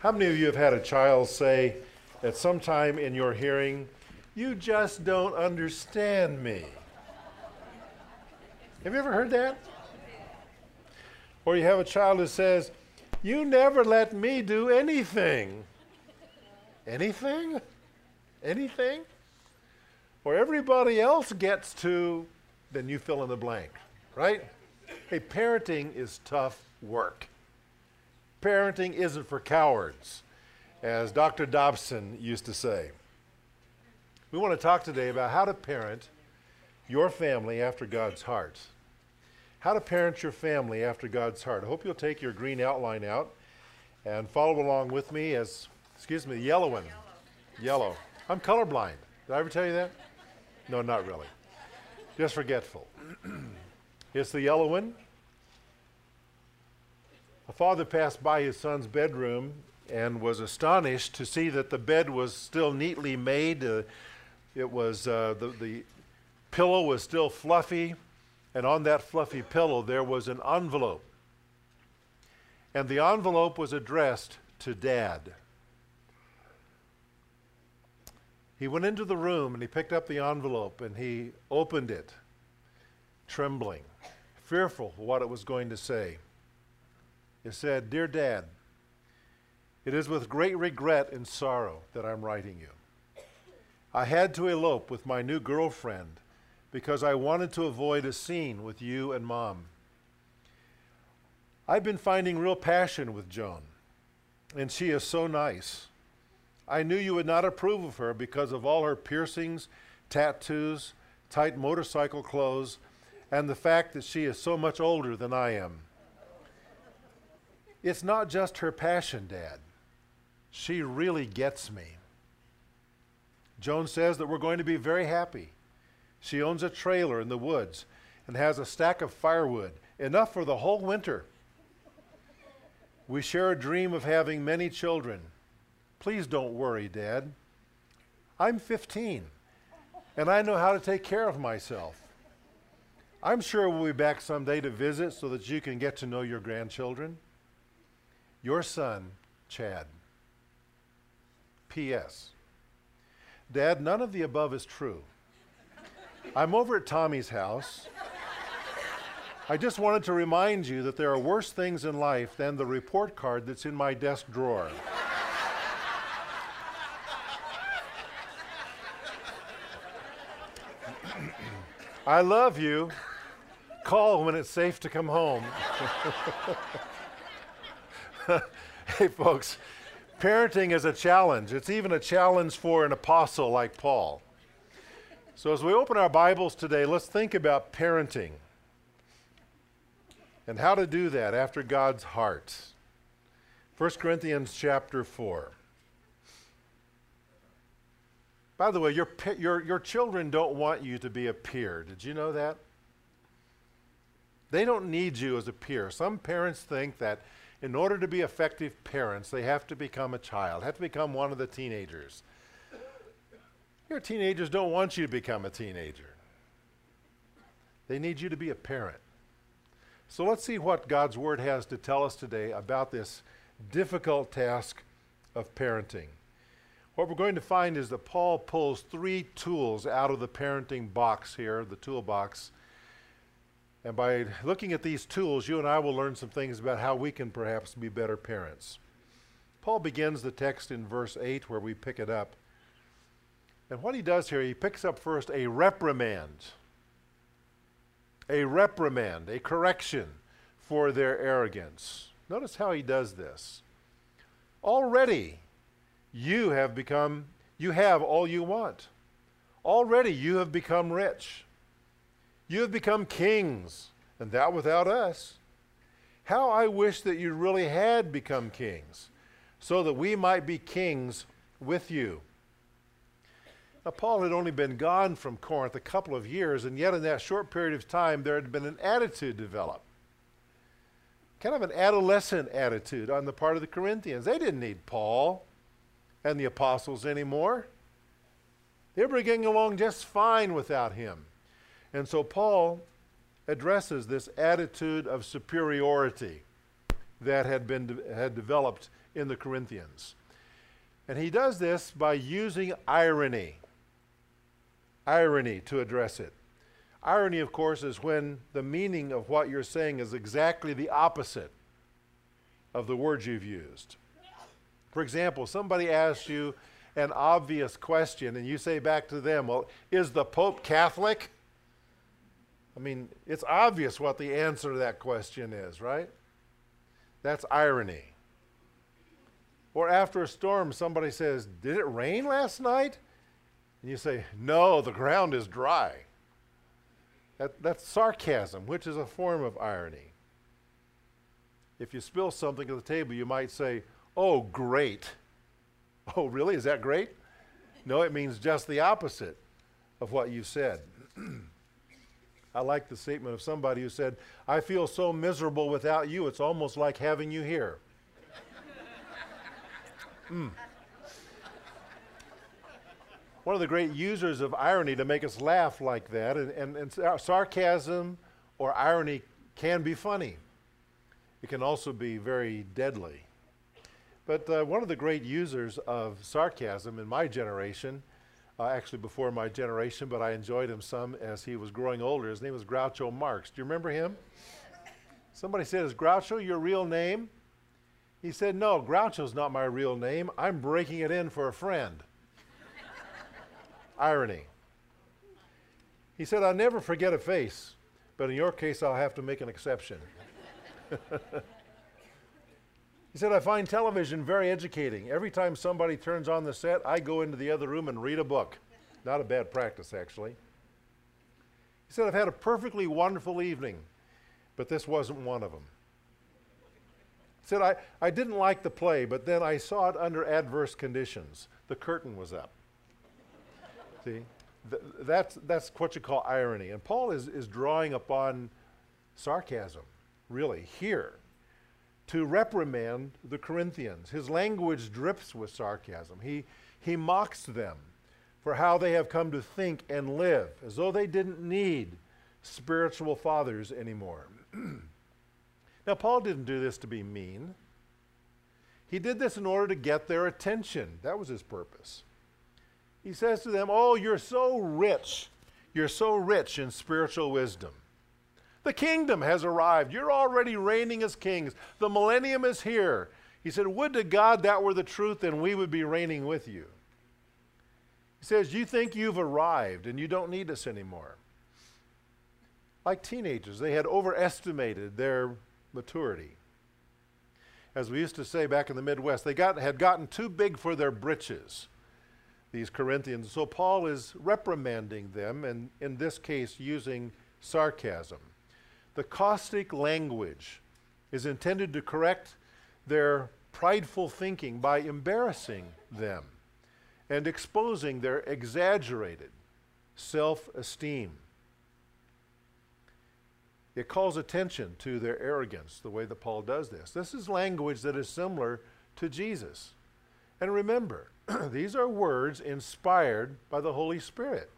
How many of you have had a child say at some time in your hearing, You just don't understand me? Have you ever heard that? Or you have a child who says, You never let me do anything. Anything? Anything? Or everybody else gets to, then you fill in the blank, right? Hey, parenting is tough work. Parenting isn't for cowards, as Dr. Dobson used to say. We want to talk today about how to parent your family after God's heart. How to parent your family after God's heart. I hope you'll take your green outline out and follow along with me as, excuse me, the yellow one. Yellow. yellow. I'm colorblind. Did I ever tell you that? No, not really. Just forgetful. it's the yellow one. A father passed by his son's bedroom and was astonished to see that the bed was still neatly made. Uh, it was uh, the, the pillow was still fluffy, and on that fluffy pillow there was an envelope. And the envelope was addressed to Dad. He went into the room and he picked up the envelope and he opened it, trembling, fearful of what it was going to say. It said, Dear Dad, it is with great regret and sorrow that I'm writing you. I had to elope with my new girlfriend because I wanted to avoid a scene with you and Mom. I've been finding real passion with Joan, and she is so nice. I knew you would not approve of her because of all her piercings, tattoos, tight motorcycle clothes, and the fact that she is so much older than I am. It's not just her passion, Dad. She really gets me. Joan says that we're going to be very happy. She owns a trailer in the woods and has a stack of firewood, enough for the whole winter. We share a dream of having many children Please don't worry, Dad. I'm 15, and I know how to take care of myself. I'm sure we'll be back someday to visit so that you can get to know your grandchildren. Your son, Chad. P.S. Dad, none of the above is true. I'm over at Tommy's house. I just wanted to remind you that there are worse things in life than the report card that's in my desk drawer. I love you. Call when it's safe to come home. hey, folks, parenting is a challenge. It's even a challenge for an apostle like Paul. So, as we open our Bibles today, let's think about parenting and how to do that after God's heart. 1 Corinthians chapter 4. By the way, your, your, your children don't want you to be a peer. Did you know that? They don't need you as a peer. Some parents think that in order to be effective parents, they have to become a child, have to become one of the teenagers. Your teenagers don't want you to become a teenager. They need you to be a parent. So let's see what God's Word has to tell us today about this difficult task of parenting. What we're going to find is that Paul pulls three tools out of the parenting box here, the toolbox. And by looking at these tools, you and I will learn some things about how we can perhaps be better parents. Paul begins the text in verse 8 where we pick it up. And what he does here, he picks up first a reprimand. A reprimand, a correction for their arrogance. Notice how he does this. Already, you have become, you have all you want. Already you have become rich. You have become kings, and that without us. How I wish that you really had become kings, so that we might be kings with you. Now, Paul had only been gone from Corinth a couple of years, and yet in that short period of time, there had been an attitude developed. Kind of an adolescent attitude on the part of the Corinthians. They didn't need Paul and the apostles anymore. They were getting along just fine without him. And so Paul addresses this attitude of superiority that had been de- had developed in the Corinthians. And he does this by using irony. Irony to address it. Irony, of course, is when the meaning of what you're saying is exactly the opposite of the words you've used. For example, somebody asks you an obvious question and you say back to them, Well, is the Pope Catholic? I mean, it's obvious what the answer to that question is, right? That's irony. Or after a storm, somebody says, Did it rain last night? And you say, No, the ground is dry. That, that's sarcasm, which is a form of irony. If you spill something at the table, you might say, Oh, great. Oh, really? Is that great? No, it means just the opposite of what you said. I like the statement of somebody who said, I feel so miserable without you, it's almost like having you here. mm. One of the great users of irony to make us laugh like that, and, and, and sarcasm or irony can be funny. It can also be very deadly. But uh, one of the great users of sarcasm in my generation, uh, actually before my generation, but I enjoyed him some as he was growing older, his name was Groucho Marx. Do you remember him? Somebody said, Is Groucho your real name? He said, No, Groucho's not my real name. I'm breaking it in for a friend. Irony. He said, I'll never forget a face, but in your case, I'll have to make an exception. He said, I find television very educating. Every time somebody turns on the set, I go into the other room and read a book. Not a bad practice, actually. He said, I've had a perfectly wonderful evening, but this wasn't one of them. He said, I, I didn't like the play, but then I saw it under adverse conditions. The curtain was up. See? Th- that's, that's what you call irony. And Paul is, is drawing upon sarcasm, really, here to reprimand the Corinthians. His language drips with sarcasm. He, he mocks them for how they have come to think and live as though they didn't need spiritual fathers anymore. now, Paul didn't do this to be mean. He did this in order to get their attention. That was his purpose. He says to them, Oh, you're so rich. You're so rich in spiritual wisdom. The kingdom has arrived. You're already reigning as kings. The millennium is here. He said, Would to God that were the truth, and we would be reigning with you. He says, You think you've arrived and you don't need us anymore. Like teenagers, they had overestimated their maturity. As we used to say back in the Midwest, they got, had gotten too big for their britches, these Corinthians. So Paul is reprimanding them, and in this case, using sarcasm. The caustic language is intended to correct their prideful thinking by embarrassing them and exposing their exaggerated self esteem. It calls attention to their arrogance, the way that Paul does this. This is language that is similar to Jesus. And remember, these are words inspired by the Holy Spirit.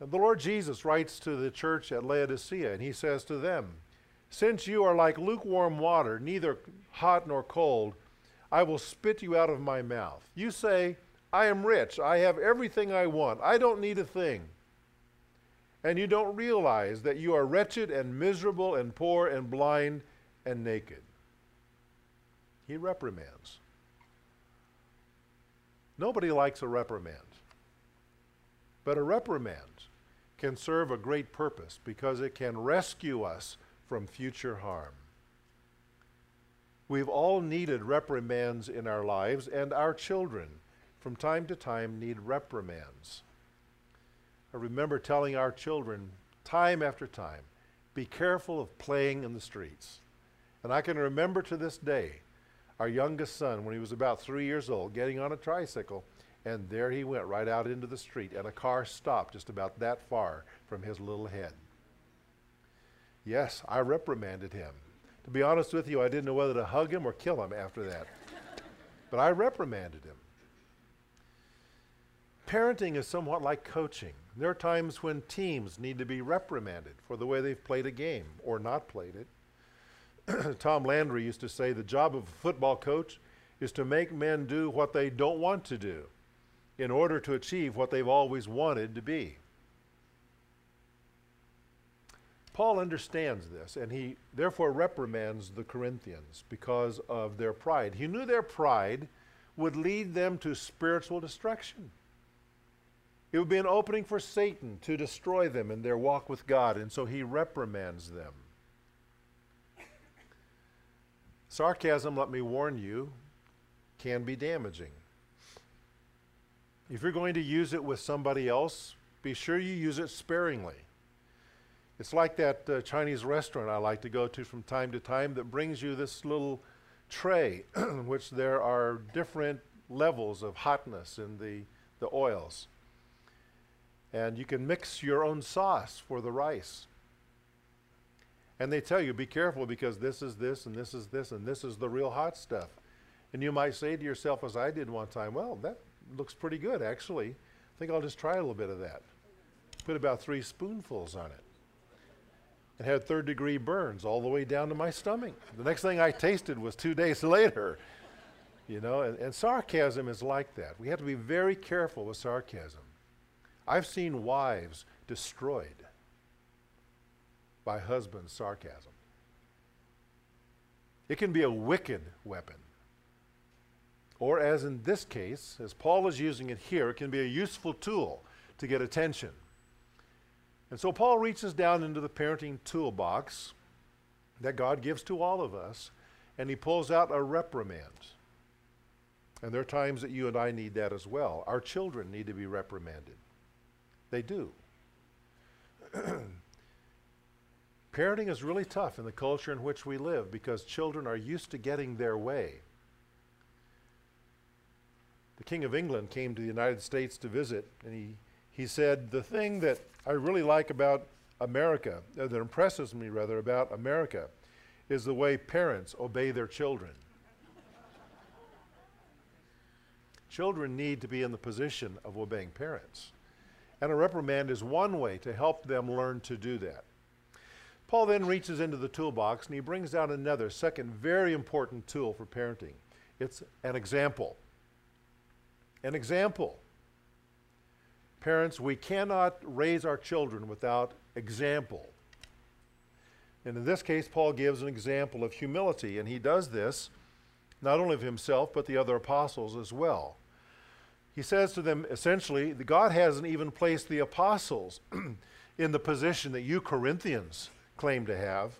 And the Lord Jesus writes to the church at Laodicea, and he says to them, Since you are like lukewarm water, neither hot nor cold, I will spit you out of my mouth. You say, I am rich, I have everything I want, I don't need a thing. And you don't realize that you are wretched and miserable and poor and blind and naked. He reprimands. Nobody likes a reprimand. But a reprimand can serve a great purpose because it can rescue us from future harm. We've all needed reprimands in our lives, and our children, from time to time, need reprimands. I remember telling our children time after time be careful of playing in the streets. And I can remember to this day our youngest son, when he was about three years old, getting on a tricycle and there he went right out into the street, and a car stopped just about that far from his little head. Yes, I reprimanded him. To be honest with you, I didn't know whether to hug him or kill him after that. but I reprimanded him. Parenting is somewhat like coaching. There are times when teams need to be reprimanded for the way they've played a game or not played it. Tom Landry used to say the job of a football coach is to make men do what they don't want to do in order to achieve what they've always wanted to be. Paul understands this, and he therefore reprimands the Corinthians because of their pride. He knew their pride would lead them to spiritual destruction. It would be an opening for Satan to destroy them in their walk with God, and so he reprimands them. Sarcasm, let me warn you, can be damaging. If you're going to use it with somebody else, be sure you use it sparingly. It's like that uh, Chinese restaurant I like to go to from time to time that brings you this little tray in which there are different levels of hotness in the, the oils. And you can mix your own sauce for the rice. And they tell you, be careful because this is this and this is this and this is the real hot stuff. And you might say to yourself, as I did one time, well, that looks pretty good actually. I think I'll just try a little bit of that. Put about three spoonfuls on it. And had third degree burns all the way down to my stomach. The next thing I tasted was two days later. You know, and, and sarcasm is like that. We have to be very careful with sarcasm. I've seen wives destroyed by husbands' sarcasm. It can be a wicked weapon. Or, as in this case, as Paul is using it here, it can be a useful tool to get attention. And so Paul reaches down into the parenting toolbox that God gives to all of us, and he pulls out a reprimand. And there are times that you and I need that as well. Our children need to be reprimanded. They do. Parenting is really tough in the culture in which we live because children are used to getting their way. King of England came to the United States to visit, and he, he said, The thing that I really like about America, uh, that impresses me rather about America, is the way parents obey their children. children need to be in the position of obeying parents. And a reprimand is one way to help them learn to do that. Paul then reaches into the toolbox and he brings out another, second, very important tool for parenting. It's an example. An example. Parents, we cannot raise our children without example. And in this case, Paul gives an example of humility, and he does this not only of himself, but the other apostles as well. He says to them essentially, God hasn't even placed the apostles in the position that you Corinthians claim to have.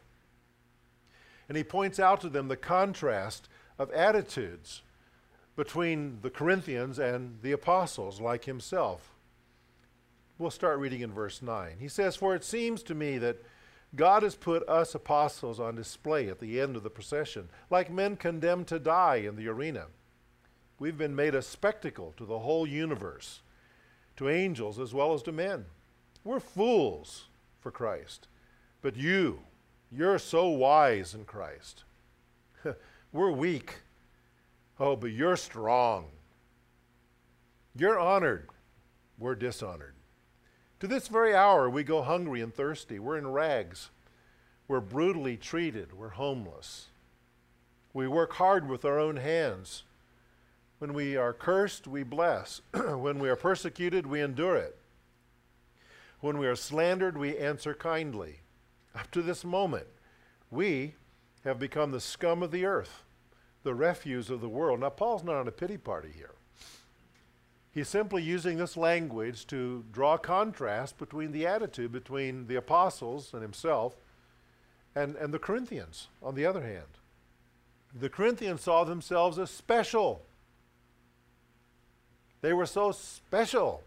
And he points out to them the contrast of attitudes between the Corinthians and the apostles, like himself. We'll start reading in verse 9. He says, For it seems to me that God has put us apostles on display at the end of the procession, like men condemned to die in the arena. We've been made a spectacle to the whole universe, to angels as well as to men. We're fools for Christ. But you, you're so wise in Christ. We're weak. Oh, but you're strong. You're honored. We're dishonored. To this very hour, we go hungry and thirsty. We're in rags. We're brutally treated. We're homeless. We work hard with our own hands. When we are cursed, we bless. when we are persecuted, we endure it. When we are slandered, we answer kindly. Up to this moment, we have become the scum of the earth, the refuse of the world. Now, Paul's not on a pity party here. He's simply using this language to draw contrast between the attitude between the apostles and himself and, and the Corinthians, on the other hand. The Corinthians saw themselves as special they were so special.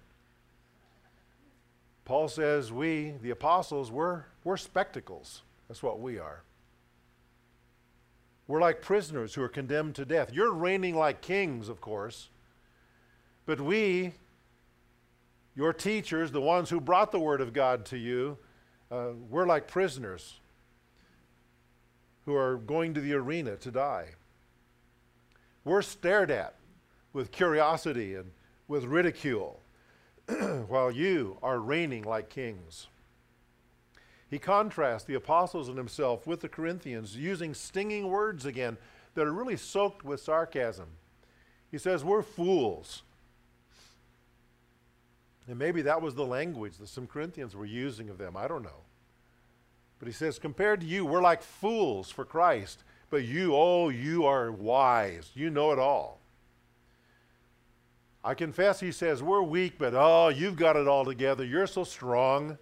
Paul says we, the apostles, we're, we're spectacles. That's what we are. We're like prisoners who are condemned to death. You're reigning like kings, of course. But we, your teachers, the ones who brought the Word of God to you, uh, we're like prisoners who are going to the arena to die. We're stared at with curiosity and with ridicule. while you are reigning like kings. He contrasts the apostles and himself with the Corinthians using stinging words again that are really soaked with sarcasm. He says, We're fools. And maybe that was the language that some Corinthians were using of them. I don't know. But he says, Compared to you, we're like fools for Christ. But you, oh, you are wise. You know it all. I confess, he says, we're weak, but oh, you've got it all together. You're so strong.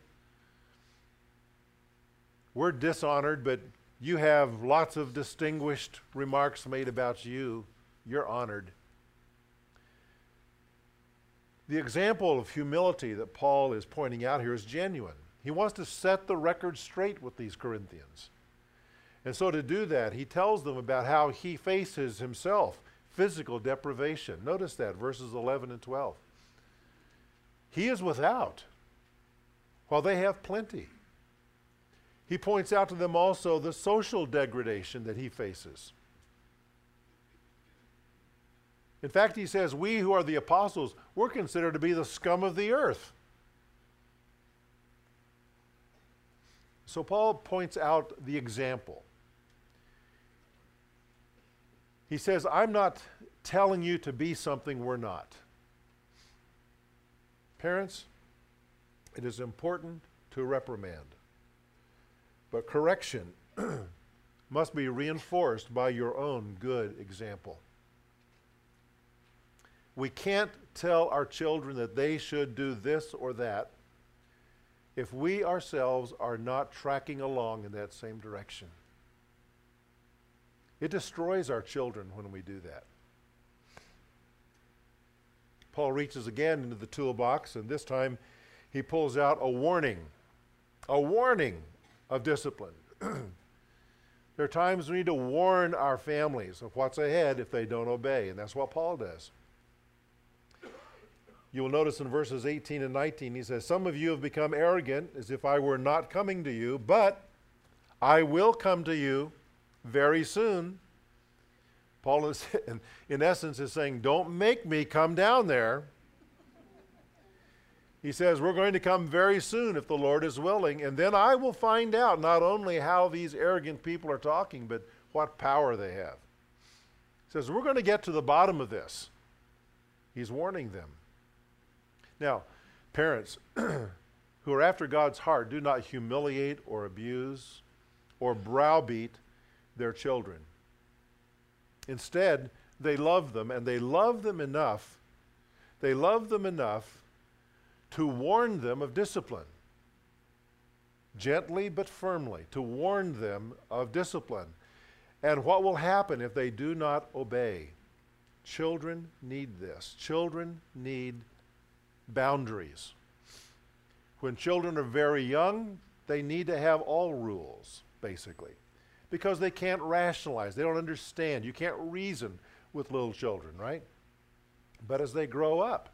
We're dishonored, but you have lots of distinguished remarks made about you. You're honored. The example of humility that Paul is pointing out here is genuine. He wants to set the record straight with these Corinthians. And so, to do that, he tells them about how he faces himself physical deprivation. Notice that, verses 11 and 12. He is without, while they have plenty. He points out to them also the social degradation that he faces. In fact, he says, We who are the apostles, we're considered to be the scum of the earth. So Paul points out the example. He says, I'm not telling you to be something we're not. Parents, it is important to reprimand. But correction must be reinforced by your own good example. We can't tell our children that they should do this or that if we ourselves are not tracking along in that same direction. It destroys our children when we do that. Paul reaches again into the toolbox, and this time he pulls out a warning. A warning of discipline. there are times we need to warn our families of what's ahead if they don't obey, and that's what Paul does. You will notice in verses 18 and 19, he says, Some of you have become arrogant as if I were not coming to you, but I will come to you very soon. Paul is, in essence, is saying, Don't make me come down there. He says, We're going to come very soon if the Lord is willing, and then I will find out not only how these arrogant people are talking, but what power they have. He says, We're going to get to the bottom of this. He's warning them. Now, parents who are after God's heart do not humiliate or abuse or browbeat their children. Instead, they love them, and they love them enough. They love them enough to warn them of discipline. Gently but firmly, to warn them of discipline. And what will happen if they do not obey? Children need this. Children need boundaries. When children are very young, they need to have all rules, basically because they can't rationalize. They don't understand. You can't reason with little children, right? But as they grow up,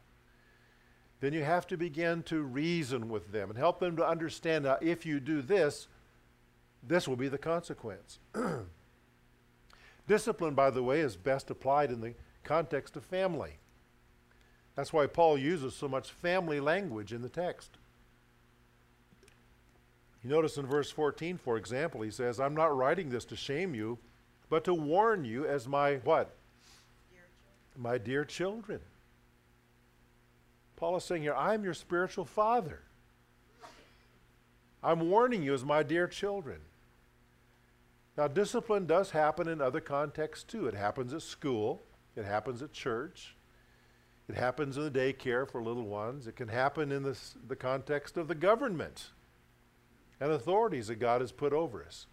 then you have to begin to reason with them and help them to understand that if you do this, this will be the consequence. Discipline, by the way, is best applied in the context of family. That's why Paul uses so much family language in the text. You notice in verse 14, for example, he says, I'm not writing this to shame you, but to warn you as my what? Dear my dear children. Paul is saying here, I'm your spiritual father. I'm warning you as my dear children. Now, discipline does happen in other contexts too. It happens at school, it happens at church, it happens in the daycare for little ones, it can happen in this, the context of the government and authorities that God has put over us.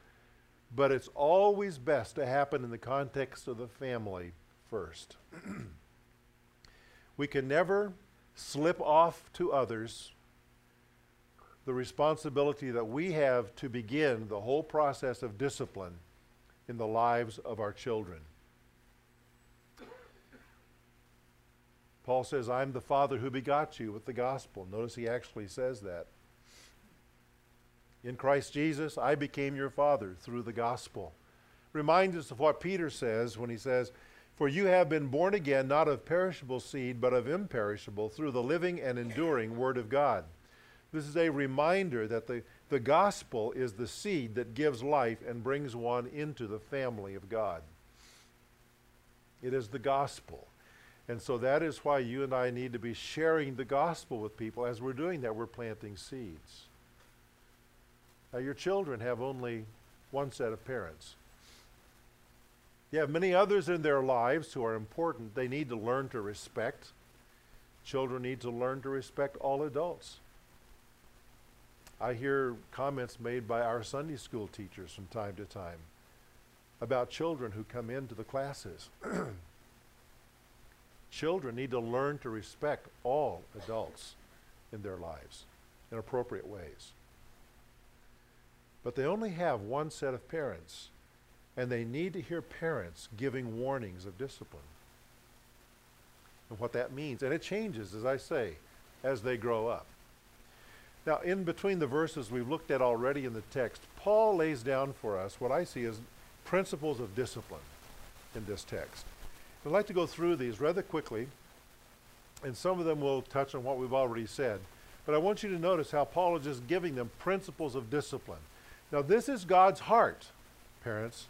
But it's always best to happen in the context of the family first. we can never slip off to others the responsibility that we have to begin the whole process of discipline in the lives of our children. Paul says, I'm the Father who begot you with the gospel. Notice he actually says that. In Christ Jesus, I became your father through the gospel. Reminds us of what Peter says when he says, For you have been born again, not of perishable seed, but of imperishable, through the living and enduring Word of God. This is a reminder that the, the gospel is the seed that gives life and brings one into the family of God. It is the gospel. And so that is why you and I need to be sharing the gospel with people. As we're doing that, we're planting seeds. Now, your children have only one set of parents. You have many others in their lives who are important. They need to learn to respect. Children need to learn to respect all adults. I hear comments made by our Sunday school teachers from time to time about children who come into the classes. children need to learn to respect all adults in their lives in appropriate ways. But they only have one set of parents and they need to hear parents giving warnings of discipline and what that means. And it changes, as I say, as they grow up. Now, in between the verses we've looked at already in the text, Paul lays down for us what I see as principles of discipline in this text. I'd like to go through these rather quickly, and some of them will touch on what we've already said. But I want you to notice how Paul is just giving them principles of discipline. Now, this is God's heart, parents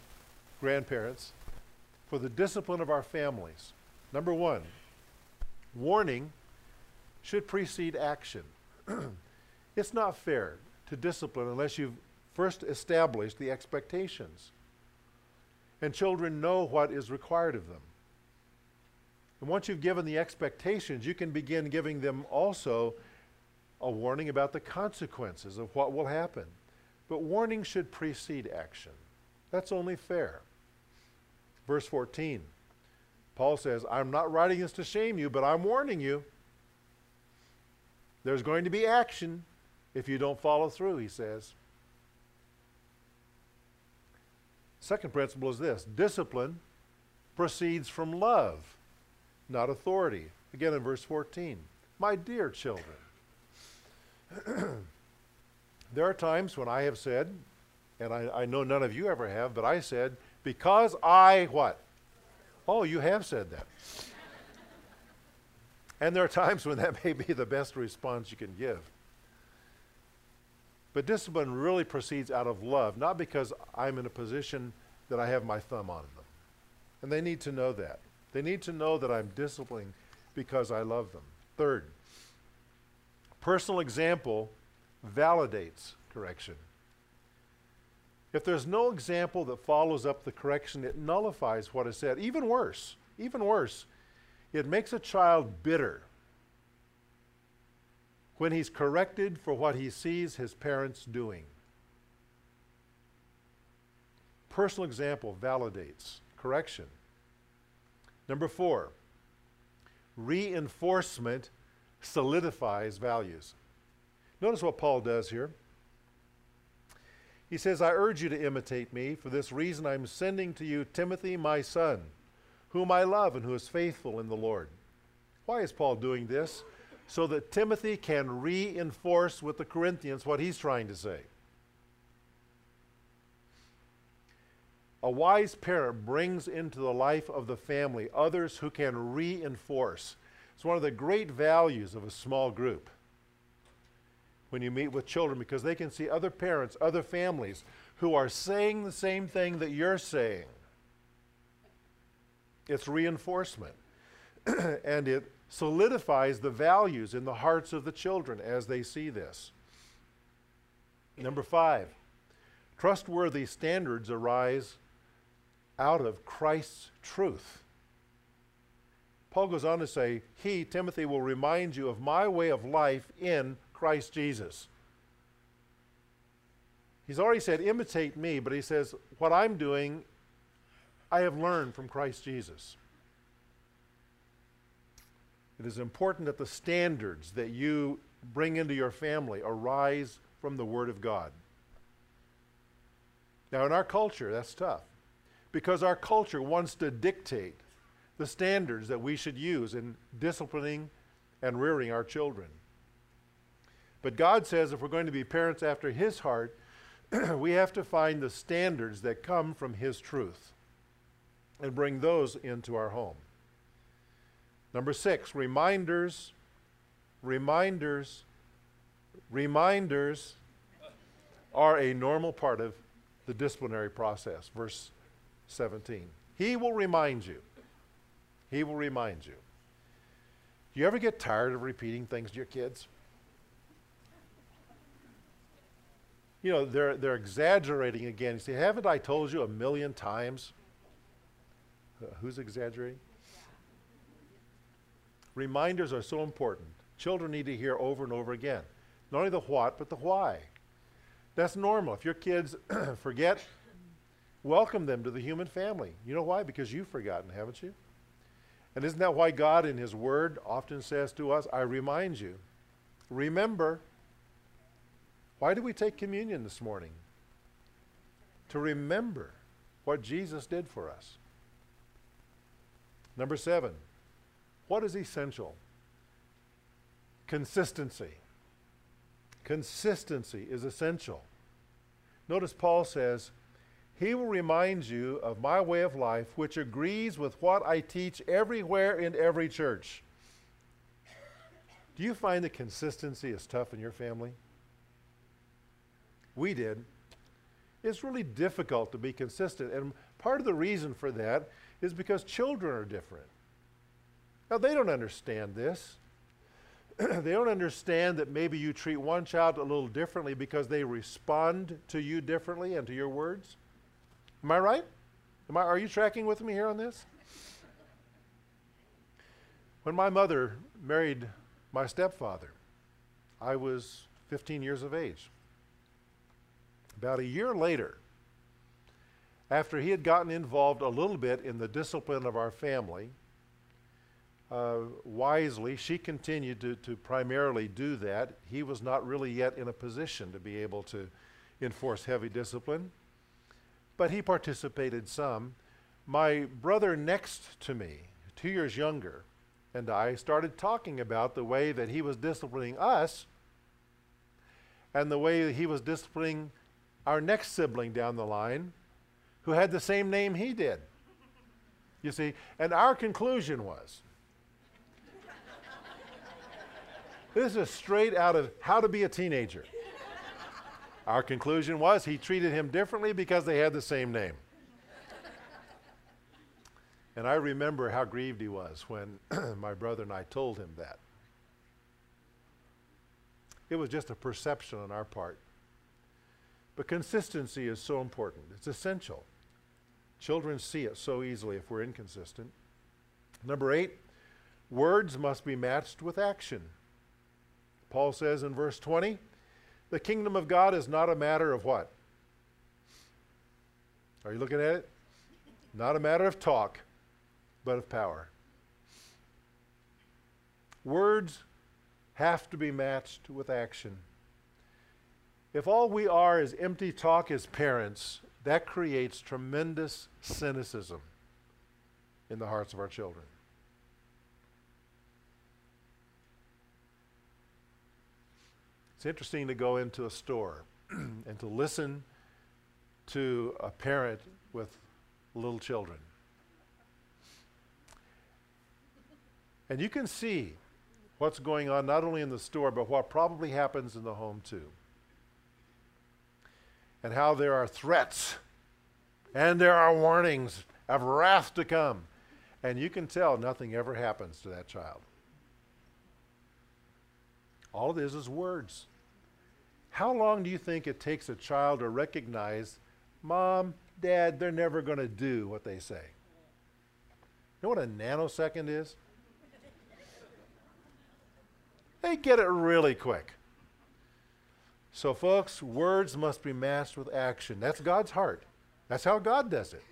grandparents, for the discipline of our families. Number one, warning should precede action. it's not fair to discipline unless you've first established the expectations. And children know what is required of them. And once you've given the expectations, you can begin giving them also a warning about the consequences of what will happen. But warning should precede action. That's only fair. Verse 14, Paul says, I'm not writing this to shame you, but I'm warning you. There's going to be action if you don't follow through, he says. Second principle is this discipline proceeds from love, not authority. Again in verse 14. My dear children, there are times when I have said, and I, I know none of you ever have, but I said, because I what? Oh, you have said that. and there are times when that may be the best response you can give. But discipline really proceeds out of love, not because I'm in a position that I have my thumb on them. And they need to know that. They need to know that I'm disciplining because I love them. Third, personal example validates correction. If there's no example that follows up the correction, it nullifies what is said. Even worse, even worse, it makes a child bitter when he's corrected for what he sees his parents doing. Personal example validates correction. Number four, reinforcement solidifies values. Notice what Paul does here. He says, I urge you to imitate me. For this reason, I'm sending to you Timothy, my son, whom I love and who is faithful in the Lord. Why is Paul doing this? So that Timothy can reinforce with the Corinthians what he's trying to say. A wise parent brings into the life of the family others who can reinforce. It's one of the great values of a small group when you meet with children because they can see other parents, other families who are saying the same thing that you're saying. It's reinforcement. and it solidifies the values in the hearts of the children as they see this. Number five, trustworthy standards arise out of Christ's truth. Paul goes on to say, He, Timothy, will remind you of my way of life in Christ Jesus. He's already said, imitate me, but he says, what I'm doing, I have learned from Christ Jesus. It is important that the standards that you bring into your family arise from the Word of God. Now, in our culture, that's tough because our culture wants to dictate the standards that we should use in disciplining and rearing our children. But God says if we're going to be parents after His heart, we have to find the standards that come from His truth. and bring those into our home. Number six, reminders, reminders, reminders are a normal part of the disciplinary process. Verse 17. He will remind you. He will remind you. Do you ever get tired of repeating things to your kids? You know, they're, they're exaggerating again. You say, Haven't I told you a million times? Uh, who's exaggerating? Reminders are so important. Children need to hear over and over again. Not only the what, but the why. That's normal. If your kids forget, welcome them to the human family. You know why? Because you've forgotten, haven't you? And isn't that why God in His Word often says to us, I remind you, remember. Why do we take communion this morning? To remember what Jesus did for us. Number seven, what is essential? Consistency. Consistency is essential. Notice Paul says, He will remind you of my way of life, which agrees with what I teach everywhere in every church. Do you find that consistency is tough in your family? We did. It's really difficult to be consistent. And part of the reason for that is because children are different. Now, they don't understand this. they don't understand that maybe you treat one child a little differently because they respond to you differently and to your words. Am I right? Am I, are you tracking with me here on this? When my mother married my stepfather, I was 15 years of age. About a year later, after he had gotten involved a little bit in the discipline of our family, uh, wisely, she continued to, to primarily do that. He was not really yet in a position to be able to enforce heavy discipline, but he participated some. My brother next to me, two years younger, and I started talking about the way that he was disciplining us and the way that he was disciplining our next sibling down the line who had the same name he did. You see, and our conclusion was This is straight out of How to Be a Teenager. Our conclusion was he treated him differently because they had the same name. And I remember how grieved he was when my brother and I told him that. It was just a perception on our part. But consistency is so important, it's essential. Children see it so easily if we're inconsistent. Number eight, words must be matched with action. Paul says in verse 20, the kingdom of God is not a matter of what? Are you looking at it? Not a matter of talk, but of power. Words have to be matched with action. If all we are is empty talk as parents, that creates tremendous cynicism in the hearts of our children. It's interesting to go into a store and to listen to a parent with little children. And you can see what's going on not only in the store, but what probably happens in the home too. And how there are threats and there are warnings of wrath to come. And you can tell nothing ever happens to that child. All it is is words. How long do you think it takes a child to recognize, Mom, Dad, they're never going to do what they say? You know what a nanosecond is? they get it really quick. So, folks, words must be matched with action. That's God's heart. That's how God does it.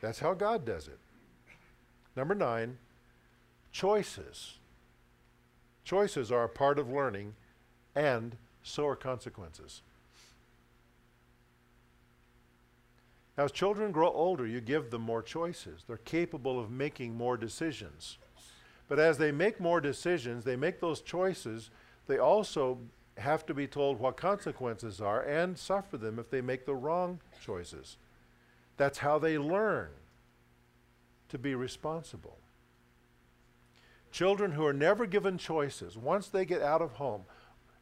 That's how God does it. Number nine, choices. Choices are a part of learning and so are consequences. As children grow older, you give them more choices. They're capable of making more decisions. But as they make more decisions, they make those choices, they also have to be told what consequences are and suffer them if they make the wrong choices. That's how they learn. to be responsible. Children who are never given choices, once they get out of home,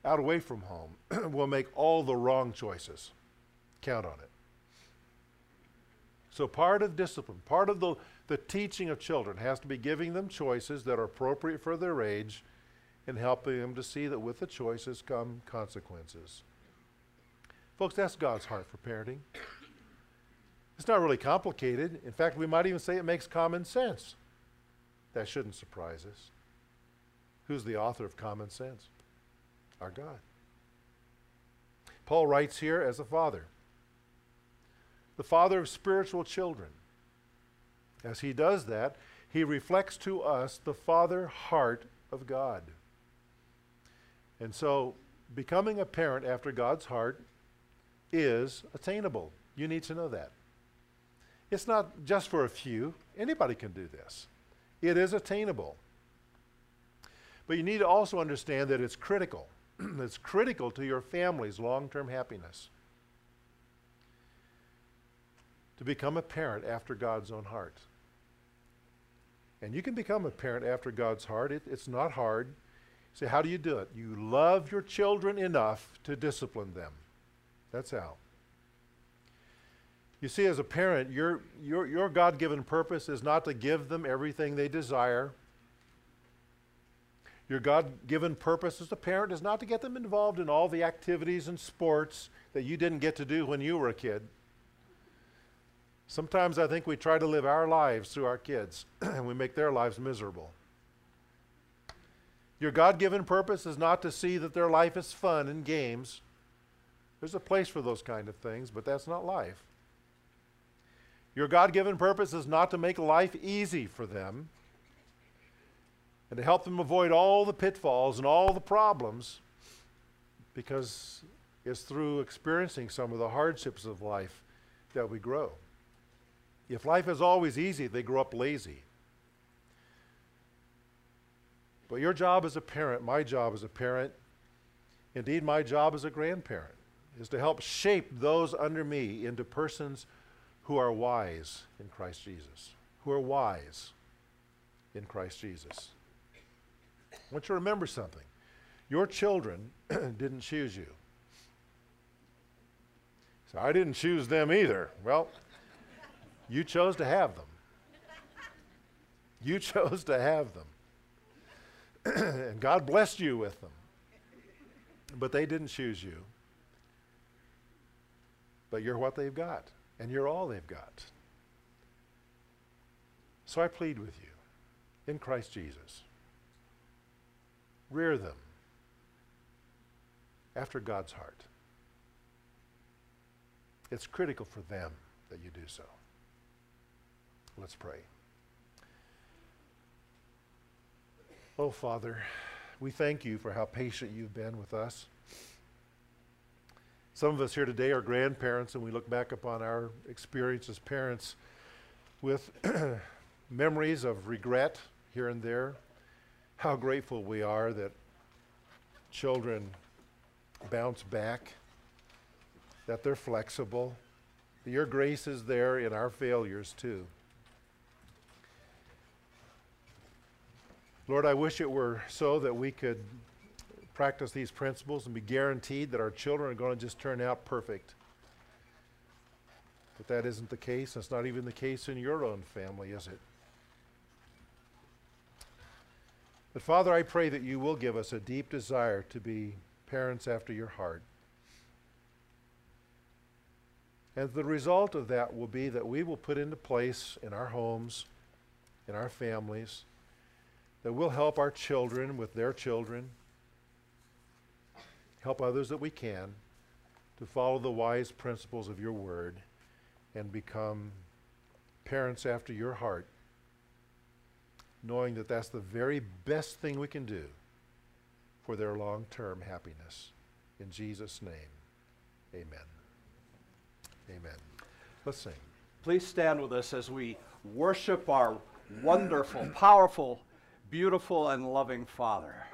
out away from home, will make all the wrong choices. Count on it. So, part of discipline, part of the, the teaching of children has to be giving them choices that are appropriate for their age and helping them to see that with the choices come consequences. Folks, that's God's heart for parenting. It's not really complicated. In fact, we might even say it makes common sense. That shouldn't surprise us. Who's the author of common sense? Our God. Paul writes here as a father, the father of spiritual children. As he does that, he reflects to us the father heart of God. And so, becoming a parent after God's heart is attainable. You need to know that. It's not just for a few, anybody can do this. It is attainable. But you need to also understand that it's critical. it's critical to your family's long term happiness to become a parent after God's own heart. And you can become a parent after God's heart. It, it's not hard. Say, how do you do it? You love your children enough to discipline them. That's how. You see, as a parent, your, your, your God given purpose is not to give them everything they desire. Your God given purpose as a parent is not to get them involved in all the activities and sports that you didn't get to do when you were a kid. Sometimes I think we try to live our lives through our kids and we make their lives miserable. Your God given purpose is not to see that their life is fun and games. There's a place for those kind of things, but that's not life. Your God given purpose is not to make life easy for them and to help them avoid all the pitfalls and all the problems because it's through experiencing some of the hardships of life that we grow. If life is always easy, they grow up lazy. But your job as a parent, my job as a parent, indeed my job as a grandparent, is to help shape those under me into persons who are wise in Christ Jesus. Who are wise in Christ Jesus. I want you to remember something. Your children didn't choose you. So I didn't choose them either. Well, you chose to have them. You chose to have them. And God blessed you with them. But they didn't choose you. But you're what they've got, and you're all they've got. So I plead with you in Christ Jesus rear them after God's heart. It's critical for them that you do so. Let's pray. Oh, Father, we thank you for how patient you've been with us. Some of us here today are grandparents, and we look back upon our experience as parents with memories of regret here and there. How grateful we are that children bounce back, that they're flexible. Your grace is there in our failures, too. Lord, I wish it were so that we could practice these principles and be guaranteed that our children are going to just turn out perfect. But that isn't the case. That's not even the case in your own family, is it? But Father, I pray that you will give us a deep desire to be parents after your heart. And the result of that will be that we will put into place in our homes, in our families, that we'll help our children with their children, help others that we can to follow the wise principles of your word and become parents after your heart, knowing that that's the very best thing we can do for their long term happiness. In Jesus' name, amen. Amen. Let's sing. Please stand with us as we worship our wonderful, powerful, beautiful and loving Father.